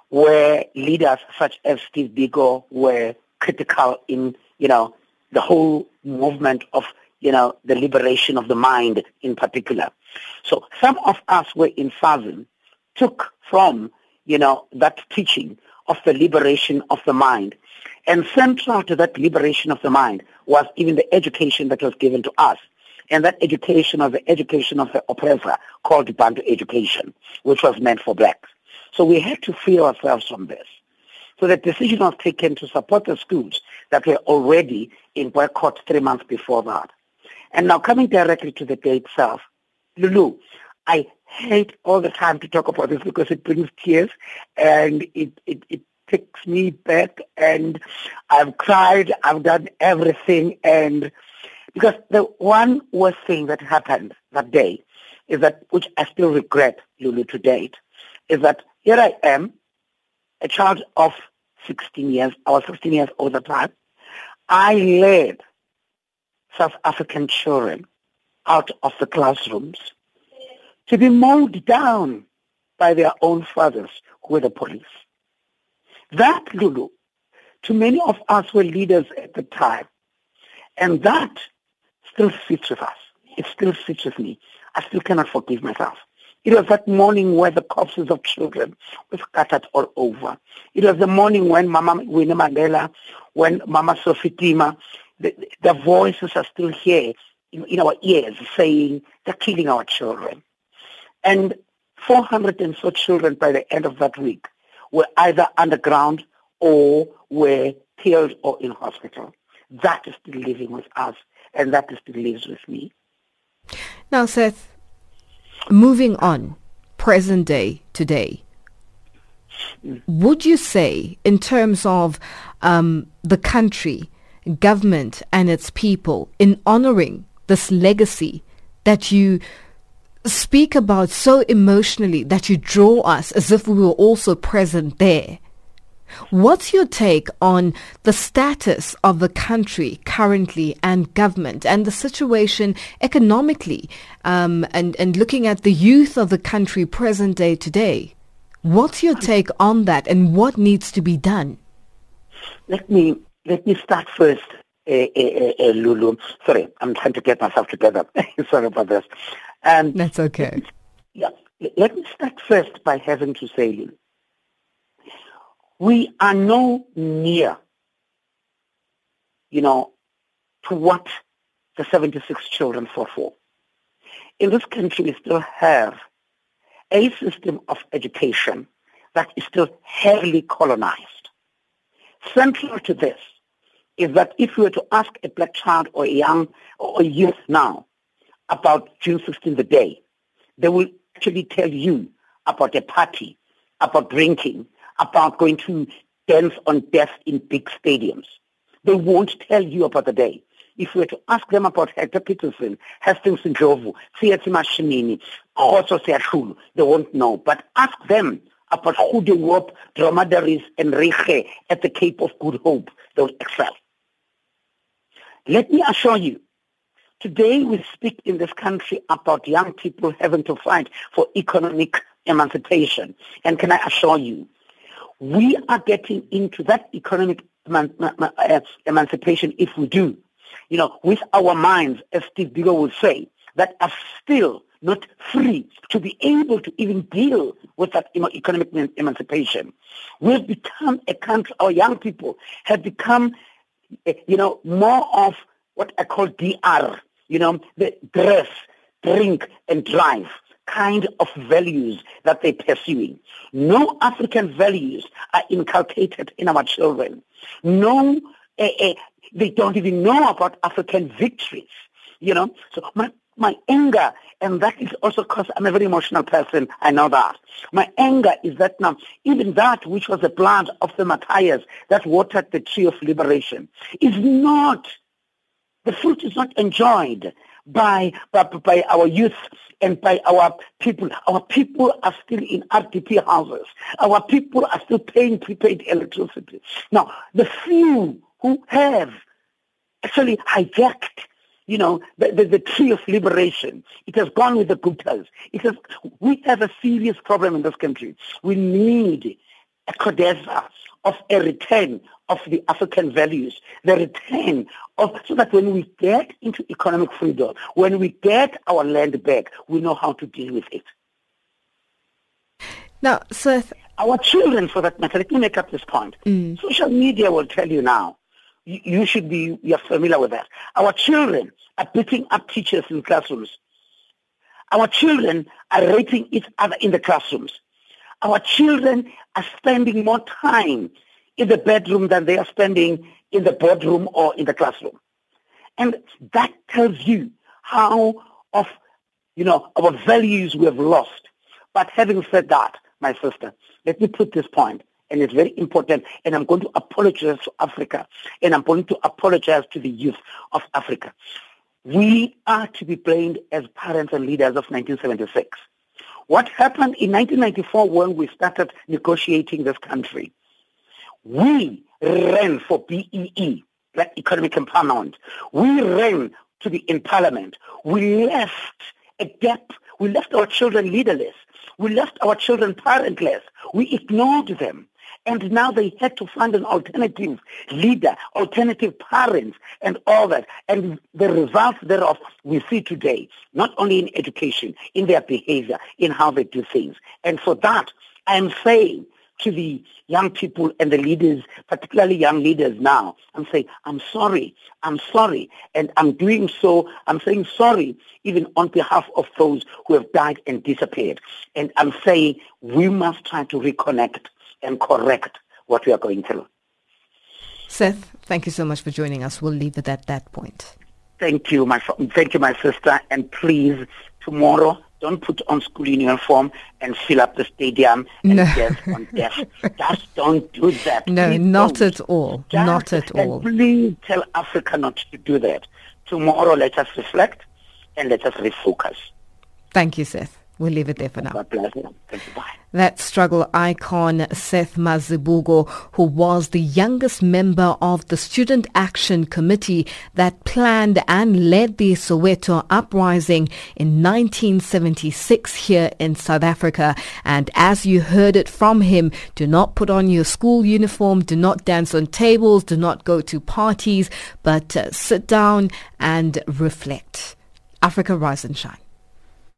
Speaker 23: where leaders such as Steve Biko were critical in, you know, the whole movement of, you know, the liberation of the mind in particular. So some of us were in Southern, took from, you know, that teaching of the liberation of the mind. And central to that liberation of the mind was even the education that was given to us. And that education was the education of the oppressor called Bantu education, which was meant for blacks. So we had to free ourselves from this. So the decision was taken to support the schools that were already in boycott three months before that. And now coming directly to the day itself, Lulu, I hate all the time to talk about this because it brings tears and it, it, it takes me back and I've cried, I've done everything and because the one worst thing that happened that day is that, which I still regret, Lulu, to date, is that here I am, a child of 16 years, I was 16 years old at the time. I led South African children out of the classrooms to be mowed down by their own fathers who were the police. That, Lulu, to many of us were leaders at the time. And that still sits with us. It still sits with me. I still cannot forgive myself. It was that morning where the corpses of children were scattered all over. It was the morning when Mama Winnie Mandela, when Mama Sophie Tema, the, the voices are still here in, in our ears saying they're killing our children. And 400 and so children by the end of that week were either underground or were killed or in hospital. That is still living with us, and that still lives with me.
Speaker 1: Now, Seth, moving on, present day, today, would you say, in terms of um, the country, government, and its people, in honoring this legacy that you speak about so emotionally that you draw us as if we were also present there. What's your take on the status of the country currently and government and the situation economically um, and, and looking at the youth of the country present day today? What's your take on that and what needs to be done?
Speaker 23: Let me let me start first, uh, uh, uh, Lulu. Sorry, I'm trying to get myself together. (laughs) Sorry about this.
Speaker 1: Um, That's okay.
Speaker 23: Yeah. Let me start first by having to say, we are no near, you know, to what the 76 children fought for. In this country, we still have a system of education that is still heavily colonized. Central to this is that if you were to ask a black child or a young or a youth now about June 16 the day. They will actually tell you about a party, about drinking, about going to dance on death in big stadiums. They won't tell you about the day. If you were to ask them about Hector Pieterson, Hastings Ndlovu, Tsietsi Mashinini, Khotso Seatlholo, they won't know. But ask them about who Goede Hoop, dromedaries, and Rege at the Cape of Good Hope. They'll excel. Let me assure you, Today we speak in this country about young people having to fight for economic emancipation. And can I assure you, we are getting into that economic uh, emancipation if we do, you know, with our minds, as Steve Biko would say, that are still not free to be able to even deal with that economic emancipation. We've become a country, our young people have become, eh, you know, more of what I call DR, you know, the dress, drink, and drive kind of values that they're pursuing. No African values are inculcated in our children. No, uh, uh, they don't even know about African victories. You know, so my my anger, and that is also because I'm a very emotional person. I know that. My anger is that now, even that which was the blood of the martyrs that watered the tree of liberation is not the fruit is not enjoyed by, by, by our youth and by our people. Our people are still in RDP houses. Our people are still paying prepaid electricity. Now, the few who have actually hijacked, you know, the, the, the tree of liberation. It has gone with the Guptas. It has, we have a serious problem in this country. We need a CODESA of a return of the African values, the return of, so that when we get into economic freedom, when we get our land back, we know how to deal with it.
Speaker 1: Now, Seth.
Speaker 23: Our children, for that matter, let me make up this point.
Speaker 1: Mm.
Speaker 23: Social media will tell you now, you, should be, you're familiar with that. Our children are beating up teachers in classrooms. Our children are raping each other in the classrooms. Our children are spending more time in the bedroom than they are spending in the boardroom or in the classroom. And that tells you how of, you know, our values we have lost. But having said that, my sister, let me put this point, and it's very important, and I'm going to apologize to Africa, and I'm going to apologize to the youth of Africa. We are to be blamed as parents and leaders of 1976. What happened in 1994 when we started negotiating this country? We ran for BEE, Black Economic Empowerment. We ran to be in parliament. We left a gap. We left our children leaderless. We left our children parentless. We ignored them. And now they had to find an alternative leader, alternative parents, and all that. And the results thereof we see today, not only in education, in their behavior, in how they do things. And for that, I'm saying to the young people and the leaders, particularly young leaders now, I'm saying, I'm sorry, I'm sorry, and I'm doing so, I'm saying sorry even on behalf of those who have died and disappeared. And I'm saying we must try to reconnect and correct what we are going through.
Speaker 1: Seth, thank you so much for joining us. We'll leave it at that point.
Speaker 23: Thank you, my thank you, my sister, and please tomorrow don't put on school uniform and fill up the stadium and
Speaker 1: No.
Speaker 23: dance on death. (laughs) Just don't do that.
Speaker 1: No,
Speaker 23: Please
Speaker 1: not
Speaker 23: don't.
Speaker 1: at all.
Speaker 23: Just-
Speaker 1: Not at all.
Speaker 23: please tell Africa not to do that. Tomorrow, let us reflect and let us refocus.
Speaker 1: Thank you, Seth. We'll leave it there for now.
Speaker 23: Bless you. Thank you. Bye.
Speaker 1: That struggle icon, Seth Mazibuko, who was the youngest member of the Student Action Committee that planned and led the Soweto uprising in 1976 here in South Africa. And as you heard it from him, do not put on your school uniform, do not dance on tables, do not go to parties, but uh, sit down and reflect. Africa Rise and Shine.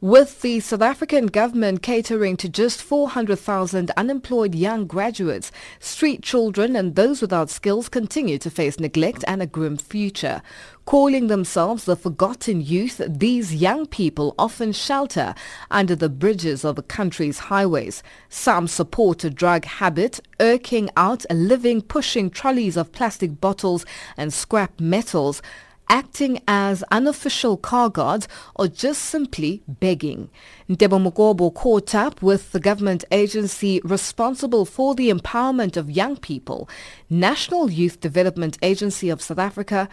Speaker 1: With the South African government catering to just 400,000 unemployed young graduates, street children and those without skills continue to face neglect and a grim future. Calling themselves the forgotten youth, these young people often shelter under the bridges of the country's highways. Some support a drug habit, irking out a living pushing trolleys of plastic bottles and scrap metals acting as unofficial car guards or just simply begging. Ndebo Mugobo caught up with the government agency responsible for the empowerment of young people, National Youth Development Agency of South Africa,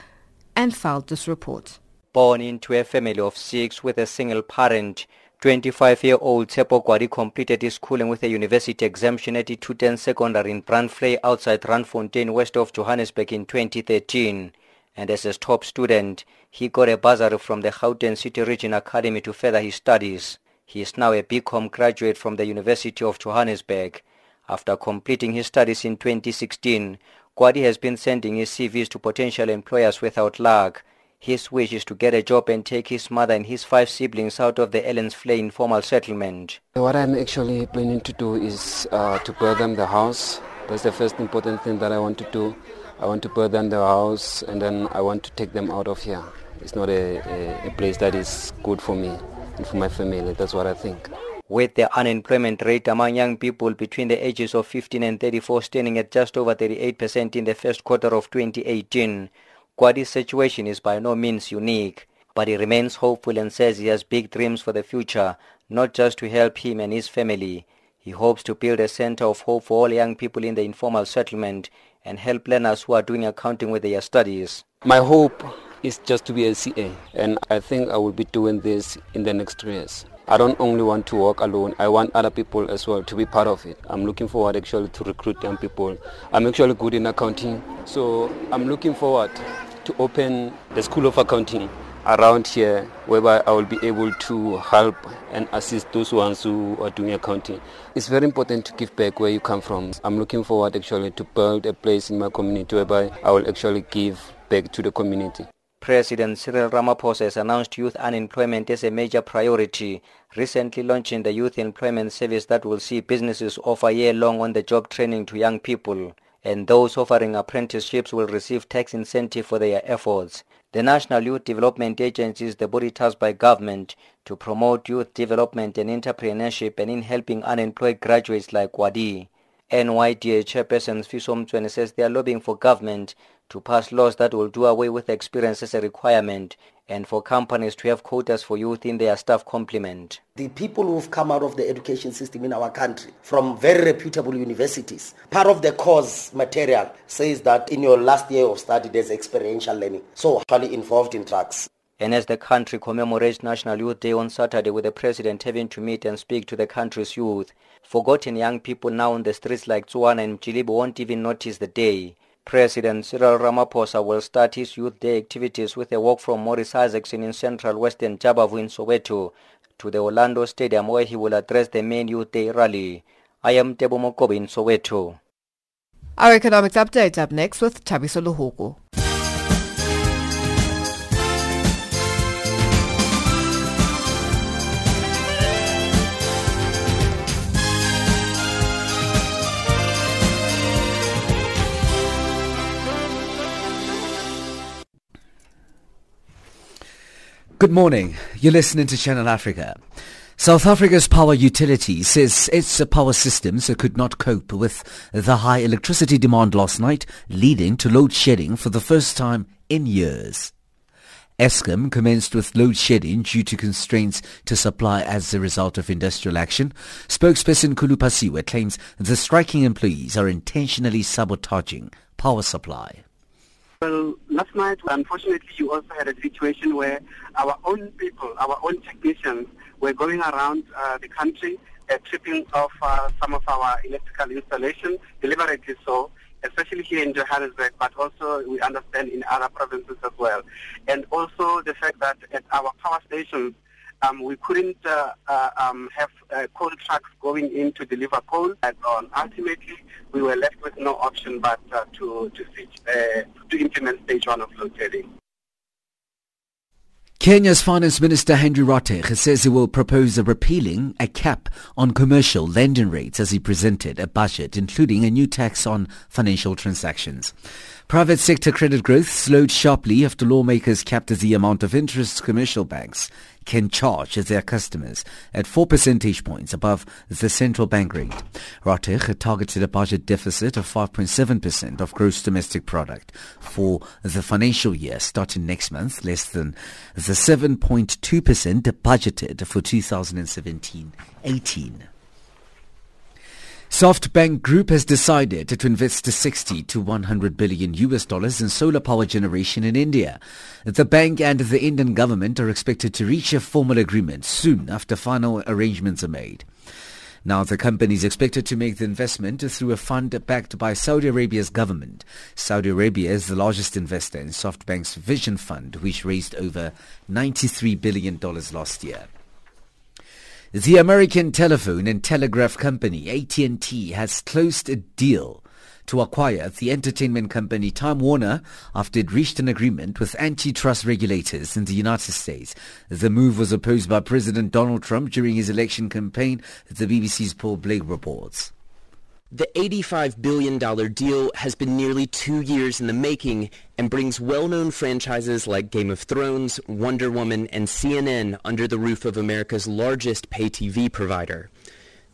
Speaker 1: and filed this report.
Speaker 24: Born into a family of six with a single parent, 25-year-old Tepo Kwari completed his schooling with a university exemption at Ituten Secondary in Brandvlei outside Randfontein west of Johannesburg in 2013 and as a top student, he got a bursary from the Gauteng City Region Academy to further his studies. He is now a BCom graduate from the University of Johannesburg. After completing his studies in 2016, Kwadi has been sending his CVs to potential employers without luck. His wish is to get a job and take his mother and his five siblings out of the Ellensflay informal settlement.
Speaker 25: What I'm actually planning to do is uh, to build them the house. That's the first important thing that I want to do. I want to them the house and then I want to take them out of here. It's not a, a, a place that is good for me and for my family. That's what I think.
Speaker 24: With the unemployment rate among young people between the ages of 15 and 34 standing at just over 38% in the first quarter of 2018, Kwadi's situation is by no means unique, but he remains hopeful and says he has big dreams for the future, not just to help him and his family. He hopes to build a center of hope for all young people in the informal settlement and help learners who are doing accounting with their studies.
Speaker 25: My hope is just to be a CA and I think I will be doing this in the next three years. I don't only want to work alone. I want other people as well to be part of it. I'm looking forward actually to recruit young people. I'm actually good in accounting. So I'm looking forward to open the School of Accounting around here whereby I will be able to help and assist those ones who are doing accounting. It's very important to give back where you come from. I'm looking forward actually to build a place in my community whereby I will actually give back to the community.
Speaker 24: President Cyril Ramaphosa has announced youth unemployment as a major priority, recently launching the Youth Employment Service that will see businesses offer year-long on-the-job training to young people, and those offering apprenticeships will receive tax incentive for their efforts. The National Youth Development Agency is the body tasked by government to promote youth development and entrepreneurship and in helping unemployed graduates like Wadi. NYDA chairperson Fiso Mtsweni says they are lobbying for government to pass laws that will do away with experience as a requirement and for companies to have quotas for youth in their staff complement.
Speaker 26: The people who've come out of the education system in our country from very reputable universities, part of the course material says that in your last year of study there's experiential learning, so actually involved in tracks.
Speaker 24: And as the country commemorates National Youth Day on Saturday with the president having to meet and speak to the country's youth, forgotten young people now on the streets like Tsuwana and Mjilibo won't even notice the day. President Cyril Ramaphosa will start his Youth Day activities with a walk from Morris Isaacson in central western Jabavu in Soweto to the Orlando Stadium where he will address the main Youth Day rally. I am Tebo Mokobi in Soweto.
Speaker 1: Our economics update up next with Tabiso Luhuku.
Speaker 27: Good morning. You're listening to Channel Africa. South Africa's power utility says its power systems could not cope with the high electricity demand last night, leading to load shedding for the first time in years. Eskom commenced with load shedding due to constraints to supply as a result of industrial action. Spokesperson Khulu claims the striking employees are intentionally sabotaging power supply.
Speaker 18: Well, last night, unfortunately, you also had a situation where our own people, our own technicians, were going around uh, the country uh, tripping off uh, some of our electrical installations, deliberately so, especially here in Johannesburg, but also we understand in other provinces as well. And also the fact that at our power stations, um, we couldn't uh, uh, um, have uh, coal trucks going in to deliver coal. And um, ultimately, we were left with no option but uh, to to, uh, to implement stage one of load shedding.
Speaker 27: Kenya's Finance Minister Henry Rotich says he will propose a repealing a cap on commercial lending rates as he presented a budget including a new tax on financial transactions. Private sector credit growth slowed sharply after lawmakers capped the amount of interest commercial banks can charge their customers at 4 percentage points above the central bank rate. Rotich targeted a budget deficit of 5.7% of gross domestic product for the financial year starting next month, less than the 7.2% budgeted for 2017-18. SoftBank Group has decided to invest 60 to 100 billion US dollars in solar power generation in India. The bank and the Indian government are expected to reach a formal agreement soon after final arrangements are made. Now, the company is expected to make the investment through a fund backed by Saudi Arabia's government. Saudi Arabia is the largest investor in SoftBank's Vision Fund, which raised over $93 billion last year. The American telephone and telegraph company AT&T has closed a deal to acquire the entertainment company Time Warner after it reached an agreement with antitrust regulators in the United States. The move was opposed by President Donald Trump during his election campaign, the BBC's Paul Blake reports.
Speaker 28: The $85 billion deal has been nearly two years in the making and brings well-known franchises like Game of Thrones, Wonder Woman, and CNN under the roof of America's largest pay TV provider.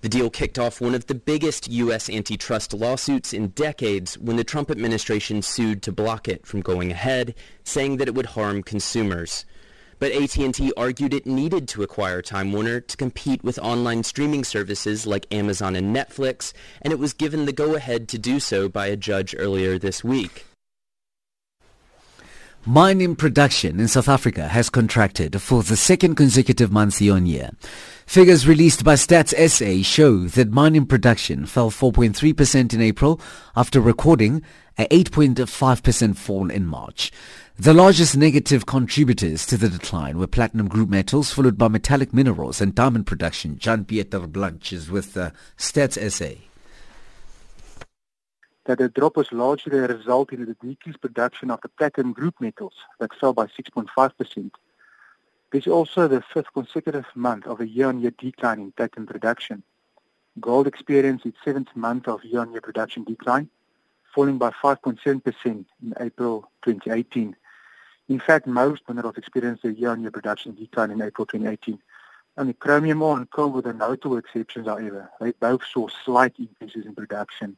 Speaker 28: The deal kicked off one of the biggest U.S. antitrust lawsuits in decades when the Trump administration sued to block it from going ahead, saying that it would harm consumers. But AT&T argued it needed to acquire Time Warner to compete with online streaming services like Amazon and Netflix, and it was given the go-ahead to do so by a judge earlier this week.
Speaker 27: Mining production in South Africa has contracted for the second consecutive month year on year. Figures released by Stats SA show that mining production fell 4.3% in April after recording a 8.5% fall in March. The largest negative contributors to the decline were platinum group metals, followed by metallic minerals and diamond production. John Pieter Blanch is with uh, Stats SA.
Speaker 29: That the drop was largely a result in the decreased production of the platinum group metals that fell by 6.5%. This is also the fifth consecutive month of a year-on-year decline in platinum production. Gold experienced its seventh month of year-on-year production decline, falling by 5.7% in April 2018. In fact, most minerals experienced a year-on-year production decline in April 2018. Only chromium ore and coal were the notable exceptions, however. They both saw slight increases in production.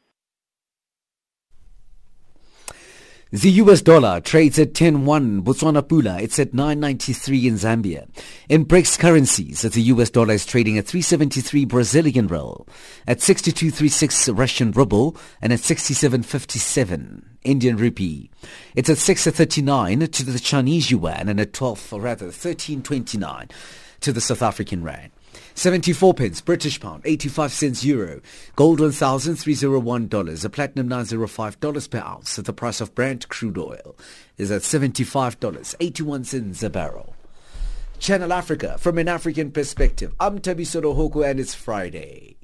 Speaker 27: The US dollar trades at 10.1 Botswana Pula. It's at 9.93 in Zambia. In BRICS currencies, the US dollar is trading at 373 Brazilian real, at 62.36 Russian ruble, and at 67.57 Indian rupee. It's at 6.39 to the Chinese yuan and at 12, or rather 13.29 to the South African rand. 74 pence British pound, 85 cents euro. Gold $1,301. A platinum $905 per ounce. At the price of Brent crude oil is at $75.81 a barrel. Channel Africa from an African perspective. I'm Tabisoto Hoko and it's Friday.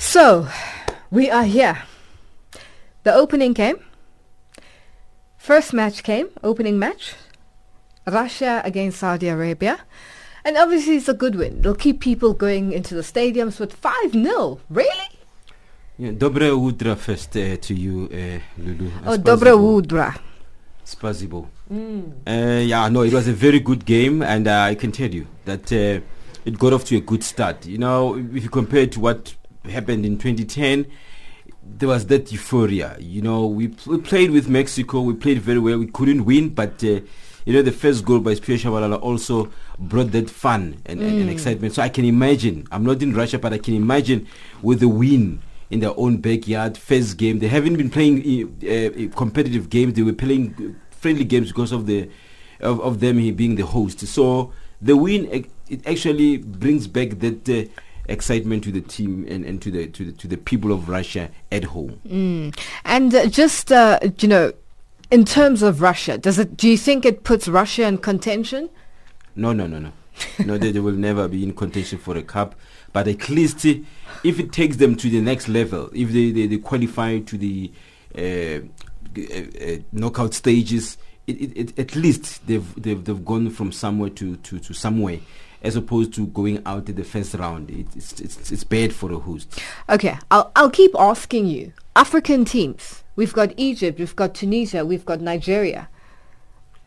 Speaker 1: So, we are here. The opening came. First match came, opening match. Russia against Saudi Arabia. And obviously it's a good win. It'll keep people going into the stadiums with 5-0. Really?
Speaker 30: Yeah, dobre udra first uh, to you, uh, Lulu.
Speaker 1: Oh, dobre udra.
Speaker 30: Spazibo.
Speaker 1: Mm.
Speaker 30: Uh, yeah, no, it was a very good game, and uh, I can tell you that uh, it got off to a good start. You know, if you compare it to what happened in 2010, there was that euphoria. You know, we, pl- we played with Mexico, we played very well, we couldn't win, but uh, you know, the first goal by Siphiwe Tshabalala also brought that fun and, and, and
Speaker 31: Mm.
Speaker 30: excitement. So I can imagine, I'm not in Russia, but I can imagine with the win in their own backyard, first game. They haven't been playing uh, uh, competitive games. They were playing friendly games because of the of, of them he being the host. So the win it actually brings back that uh, excitement to the team and, and to the to the to the people of Russia at home.
Speaker 1: Mm. And uh, just, uh, you know, in terms of Russia, does it? Do you think it puts Russia in contention?
Speaker 30: No, no, no, no. no, they, they will never be in contention for a cup. But at least if it takes them to the next level, if they, they, they qualify to the uh, uh, uh, knockout stages, it, it, it, at least they've, they've they've gone from somewhere to, to, to somewhere, as opposed to going out in the first round. It, it's, it's it's bad for the host.
Speaker 1: Okay, I'll I'll keep asking you. African teams. We've got Egypt, we've got Tunisia, we've got Nigeria.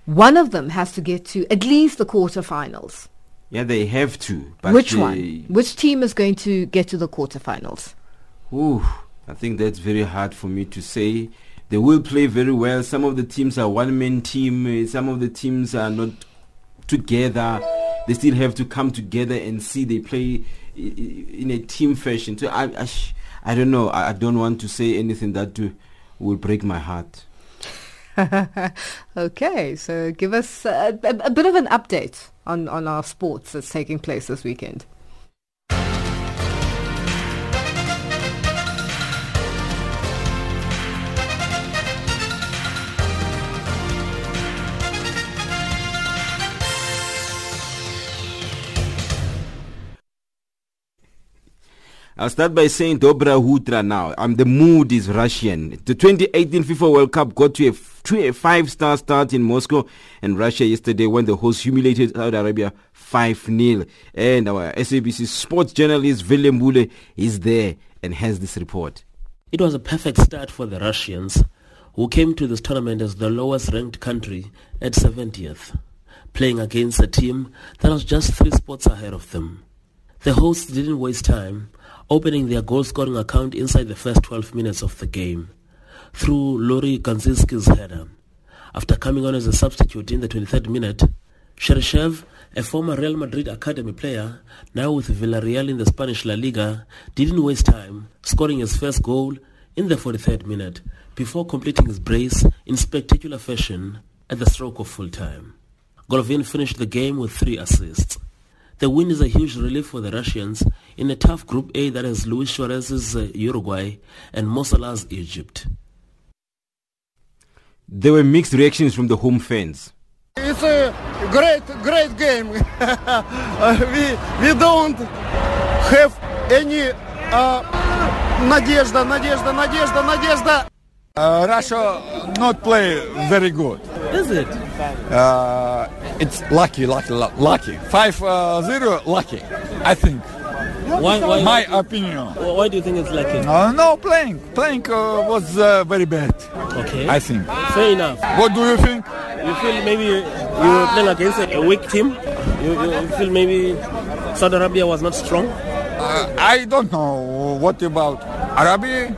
Speaker 1: One of them has to get to at least the quarterfinals.
Speaker 30: Yeah, they have to. But
Speaker 1: Which one? Which team is going to get to the quarterfinals?
Speaker 30: Ooh, I think that's very hard for me to say. They will play very well. Some of the teams are one-man team. uh, Some of the teams are not together. They still have to come together and see they play in a team fashion. So I, I, I don't know. I, I don't want to say anything that uh, will break my heart. (laughs)
Speaker 1: okay, so give us a, a, a bit of an update on, on our sports that's taking place this weekend.
Speaker 30: I'll start by saying Dobra Hutra now. Um, the mood is Russian. The 2018 FIFA World Cup got to a, to a five-star start in Moscow, and Russia yesterday when the host humiliated Saudi Arabia 5-0. And our SABC sports journalist Willem Bule is there and has this report.
Speaker 32: It was a perfect start for the Russians
Speaker 31: who came to this tournament as the lowest ranked country at 70th, playing against a team that was just three spots ahead of them. The hosts didn't waste time, opening their goal scoring account inside the first 12 minutes of the game through Yuri Gazinsky's header. After coming on as a substitute in the 23rd minute, Cheryshev, a former Real Madrid academy player, now with Villarreal in the Spanish La Liga, didn't waste time, scoring his first goal in the 43rd minute before completing his brace in spectacular fashion at the stroke of full time. Golovin finished the game with three assists. The win is a huge relief for the Russians in a tough Group A that has Luis Suarez's uh, Uruguay and Mo Salah's Egypt.
Speaker 30: There were mixed reactions from the home fans.
Speaker 33: It's a great, great game. (laughs) we, we don't have any uh, надежда, надежда, надежда, надежда.
Speaker 34: Uh, Russia not play very good.
Speaker 31: Is it?
Speaker 34: Uh, it's lucky, lucky, lucky. 5-0 uh, lucky, I think.
Speaker 31: Why, why,
Speaker 34: My opinion.
Speaker 31: Why do you think it's lucky?
Speaker 34: Uh, no, playing. Playing uh, was uh, very bad.
Speaker 31: Okay.
Speaker 34: I think.
Speaker 31: Fair enough.
Speaker 34: What do you think?
Speaker 31: You feel maybe you were playing against a weak team? You, you feel maybe Saudi Arabia was not strong?
Speaker 34: Uh, I don't know what about Arabia.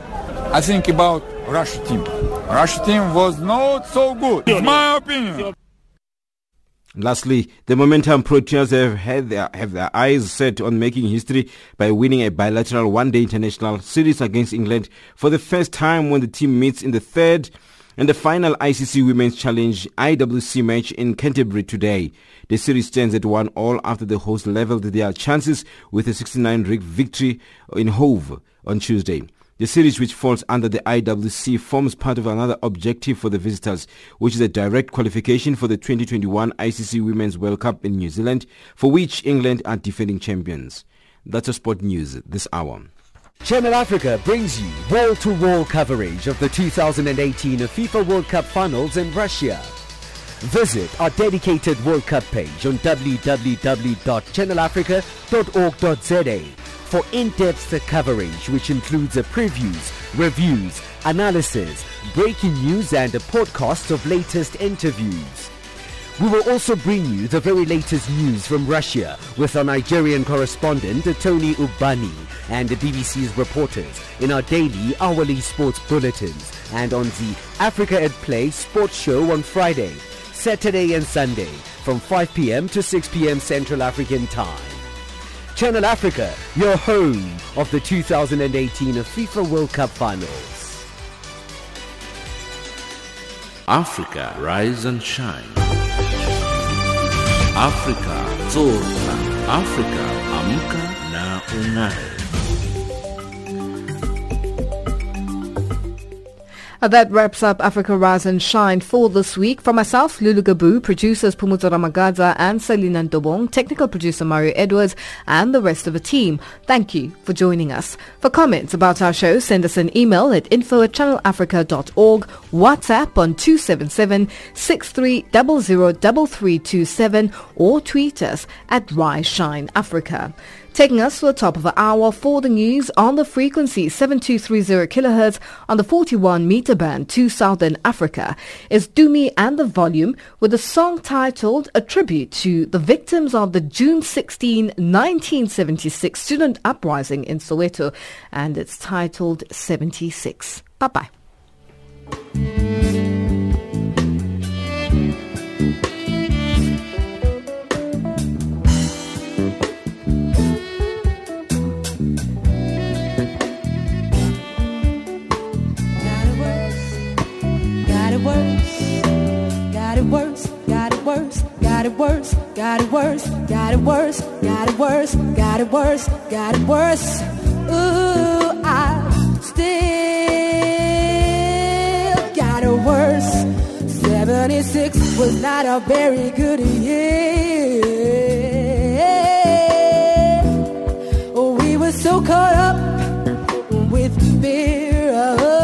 Speaker 34: I think about Russia team. Russia team was not so good. in my opinion.
Speaker 30: Lastly, the Momentum Proteas have had their, have their eyes set on making history by winning a bilateral one-day international series against England for the first time when the team meets in the third and the final ICC Women's Challenge IWC match in Canterbury today. The series stands at one all after the hosts leveled their chances with a 69 rig victory in Hove on Tuesday. The series, which falls under the IWC, forms part of another objective for the visitors, which is a direct qualification for the 2021 ICC Women's World Cup in New Zealand, for which England are defending champions. That's a sport news this hour.
Speaker 32: Channel Africa brings you wall-to-wall coverage of the 2018 FIFA World Cup finals in Russia. Visit our dedicated World Cup page on www.channelafrica.org.za for in-depth coverage which includes previews, reviews, analysis, breaking news and a podcast of latest interviews. We will also bring you the very latest news from Russia with our Nigerian correspondent Tony Ubani and the BBC's reporters in our daily hourly sports bulletins and on the Africa at Play sports show on Friday, Saturday and Sunday from 5 p.m. to 6 p.m. Central African Time. Channel Africa, your home of the 2018 FIFA World Cup Finals.
Speaker 5: Africa, rise and shine. Africa, zorka. Africa, amka na ung'are.
Speaker 1: That wraps up Africa Rise and Shine for this week. From myself, Lulu Gabu, producers Pumuzo Ramagaza and Selina Ndobong, technical producer Mario Edwards, and the rest of the team. Thank you for joining us. For comments about our show, send us an email at info at channelafrica.org, WhatsApp on 277 63003327 or tweet us at Rise Shine Africa. Taking us to the top of the hour for the news on the frequency 7230 kilohertz on the 41 meter band to Southern Africa is Dumi and the Volume with a song titled A Tribute to the victims of the June 16, 1976 student uprising in Soweto and it's titled 76. Bye bye.
Speaker 35: Got it worse, got it worse, got it worse, got it worse, got it worse, got it worse. Ooh, I still got it worse. 76 was not a very good year. We were so caught up with fear. But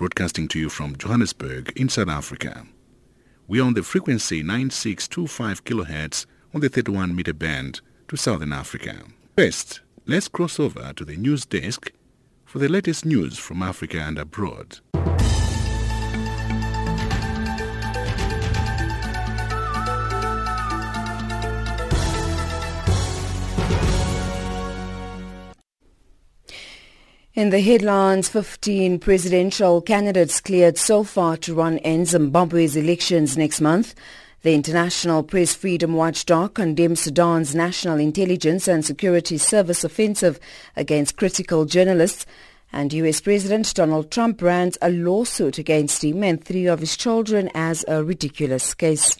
Speaker 36: broadcasting to you from Johannesburg in South Africa. We are on the frequency 9625 kHz on the 31 meter band to Southern Africa. First, let's cross over to the news desk for the latest news from Africa and abroad.
Speaker 2: In the headlines, 15 presidential candidates cleared so far to run in Zimbabwe's elections next month. The International Press Freedom Watchdog condemns Sudan's National Intelligence and Security Service offensive against critical journalists. And US President Donald Trump brands a lawsuit against him and three of his children as a ridiculous case.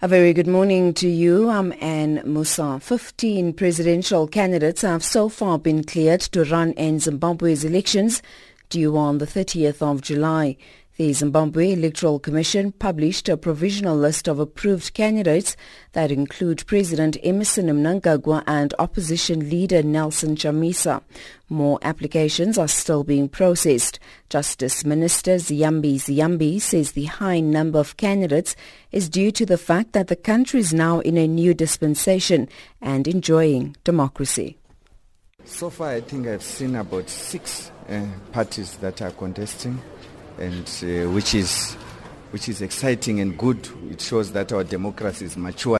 Speaker 2: A very good morning to you. I'm Anne Musa. 15 presidential candidates have so far been cleared to run in Zimbabwe's elections due on the 30th of July. The Zimbabwe Electoral Commission published a provisional list of approved candidates that include President Emmerson Mnangagwa and opposition leader Nelson Chamisa. More applications are still being processed. Justice Minister Ziyambi Ziyambi says the high number of candidates is due to the fact that the country is now in a new dispensation and enjoying democracy.
Speaker 37: So far, I think I've seen about six uh, parties that are contesting and uh, which is which is exciting and good. It shows that our democracy is mature.